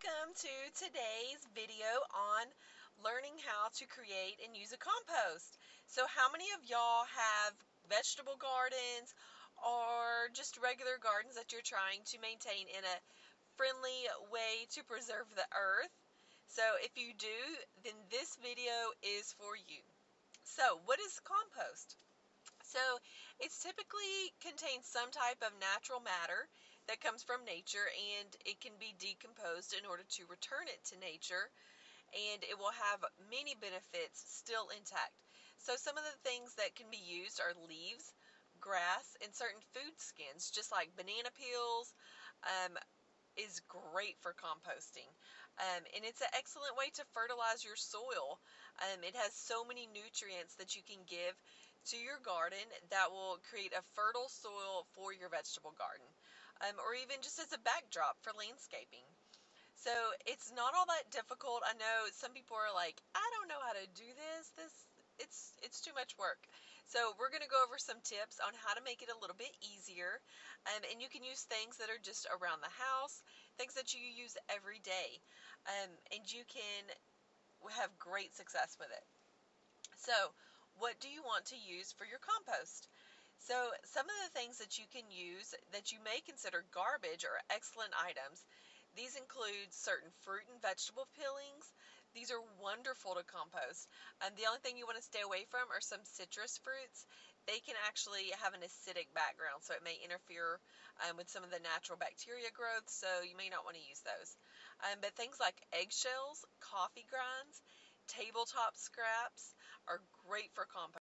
welcome to today's video on learning how to create and use a compost. So how many of y'all have vegetable gardens or just regular gardens that you're trying to maintain in a friendly way to preserve the earth? So if you do, then this video is for you. So what is compost? So it's typically contains some type of natural matter that comes from nature and it can be decomposed in order to return it to nature and it will have many benefits still intact. So some of the things that can be used are leaves, grass, and certain food skins, just like banana peels, um, is great for composting. Um, and it's an excellent way to fertilize your soil. Um, it has so many nutrients that you can give to your garden that will create a fertile soil for your vegetable garden um, or even just as a backdrop for landscaping. So it's not all that difficult. I know some people are like, I don't know how to do this. This it's it's too much work. So we're going to go over some tips on how to make it a little bit easier. Um, and you can use things that are just around the house, things that you use every day. Um, and you can have great success with it. So what do you want to use for your compost? So some of the things that you can use that you may consider garbage are excellent items. These include certain fruit and vegetable peelings. These are wonderful to compost. Um, the only thing you want to stay away from are some citrus fruits. They can actually have an acidic background, so it may interfere um, with some of the natural bacteria growth, so you may not want to use those. Um, but things like eggshells, coffee grinds, tabletop scraps are great for compost.